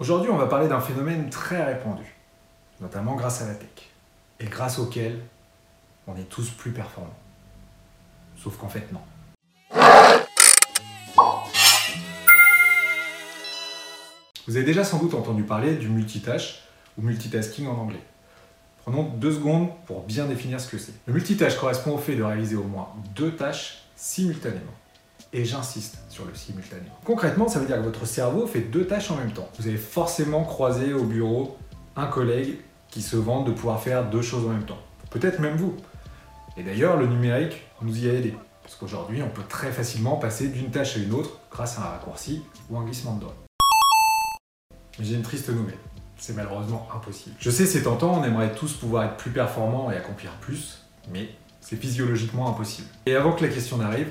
Aujourd'hui, on va parler d'un phénomène très répandu, notamment grâce à la tech, et grâce auquel on est tous plus performants. Sauf qu'en fait, non. Vous avez déjà sans doute entendu parler du multitâche ou multitasking en anglais. Prenons deux secondes pour bien définir ce que c'est. Le multitâche correspond au fait de réaliser au moins deux tâches simultanément. Et j'insiste sur le simultanément. Concrètement, ça veut dire que votre cerveau fait deux tâches en même temps. Vous avez forcément croisé au bureau un collègue qui se vante de pouvoir faire deux choses en même temps. Peut-être même vous. Et d'ailleurs, le numérique nous y a aidé. Parce qu'aujourd'hui, on peut très facilement passer d'une tâche à une autre grâce à un raccourci ou un glissement de doigt. Mais j'ai une triste nouvelle. C'est malheureusement impossible. Je sais, c'est tentant, on aimerait tous pouvoir être plus performants et accomplir plus, mais c'est physiologiquement impossible. Et avant que la question n'arrive,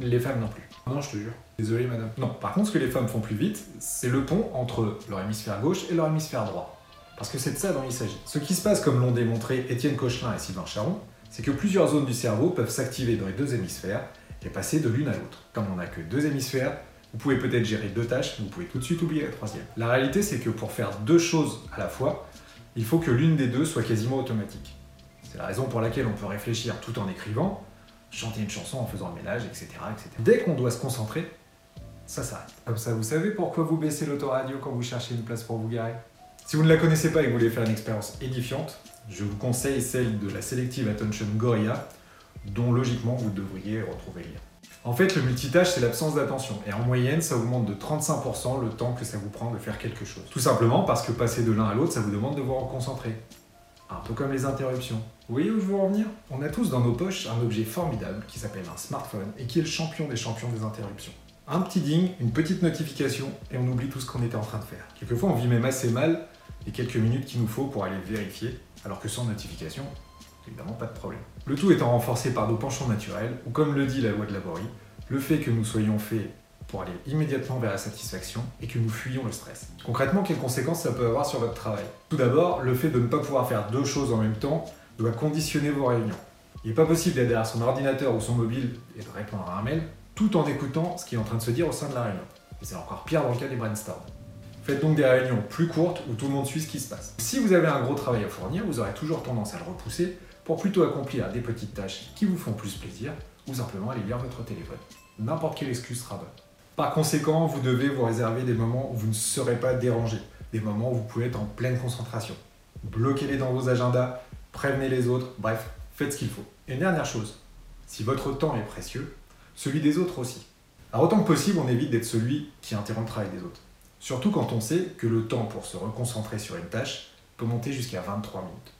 les femmes non plus. Non, je te jure. Désolé, madame. Non, par contre, ce que les femmes font plus vite, c'est le pont entre leur hémisphère gauche et leur hémisphère droit. Parce que c'est de ça dont il s'agit. Ce qui se passe, comme l'ont démontré Étienne Cochelin et Sylvain Charon, c'est que plusieurs zones du cerveau peuvent s'activer dans les deux hémisphères et passer de l'une à l'autre. Comme on n'a que deux hémisphères, vous pouvez peut-être gérer deux tâches, mais vous pouvez tout de suite oublier la troisième. La réalité, c'est que pour faire deux choses à la fois, il faut que l'une des deux soit quasiment automatique. C'est la raison pour laquelle on peut réfléchir tout en écrivant, chanter une chanson en faisant le ménage, etc. etc. Dès qu'on doit se concentrer, ça s'arrête. Comme ça, vous savez pourquoi vous baissez l'autoradio quand vous cherchez une place pour vous garer? Si vous ne la connaissez pas et que vous voulez faire une expérience édifiante, je vous conseille celle de la Selective Attention Gorilla, dont logiquement vous devriez retrouver le lien. En fait, le multitâche, c'est l'absence d'attention. Et en moyenne, ça augmente de 35% le temps que ça vous prend de faire quelque chose. Tout simplement parce que passer de l'un à l'autre, ça vous demande de vous reconcentrer. Un peu comme les interruptions. Vous voyez où je veux en venir? On a tous dans nos poches un objet formidable qui s'appelle un smartphone et qui est le champion des champions des interruptions. Un petit ding, une petite notification et on oublie tout ce qu'on était en train de faire. Quelquefois, on vit même assez mal les quelques minutes qu'il nous faut pour aller vérifier, alors que sans notification, évidemment pas de problème. Le tout étant renforcé par nos penchants naturels, ou comme le dit la loi de Laborie, le fait que nous soyons faits pour aller immédiatement vers la satisfaction et que nous fuyons le stress. Concrètement, quelles conséquences ça peut avoir sur votre travail? Tout d'abord, le fait de ne pas pouvoir faire deux choses en même temps doit conditionner vos réunions. Il n'est pas possible d'être derrière son ordinateur ou son mobile et de répondre à un mail tout en écoutant ce qui est en train de se dire au sein de la réunion. C'est encore pire dans le cas des brainstorms. Faites donc des réunions plus courtes où tout le monde suit ce qui se passe. Si vous avez un gros travail à fournir, vous aurez toujours tendance à le repousser pour plutôt accomplir des petites tâches qui vous font plus plaisir ou simplement aller lire votre téléphone. N'importe quelle excuse sera bonne. Par conséquent, vous devez vous réserver des moments où vous ne serez pas dérangé, des moments où vous pouvez être en pleine concentration. Bloquez-les dans vos agendas, prévenez les autres, bref, faites ce qu'il faut. Et dernière chose, si votre temps est précieux, celui des autres aussi. Alors autant que possible, on évite d'être celui qui interrompt le travail des autres. Surtout quand on sait que le temps pour se reconcentrer sur une tâche peut monter jusqu'à 23 minutes.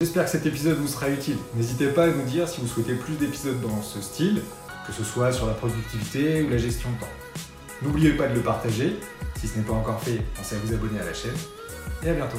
J'espère que cet épisode vous sera utile. N'hésitez pas à nous dire si vous souhaitez plus d'épisodes dans ce style, que ce soit sur la productivité ou la gestion de temps. N'oubliez pas de le partager. Si ce n'est pas encore fait, pensez à vous abonner à la chaîne. Et à bientôt.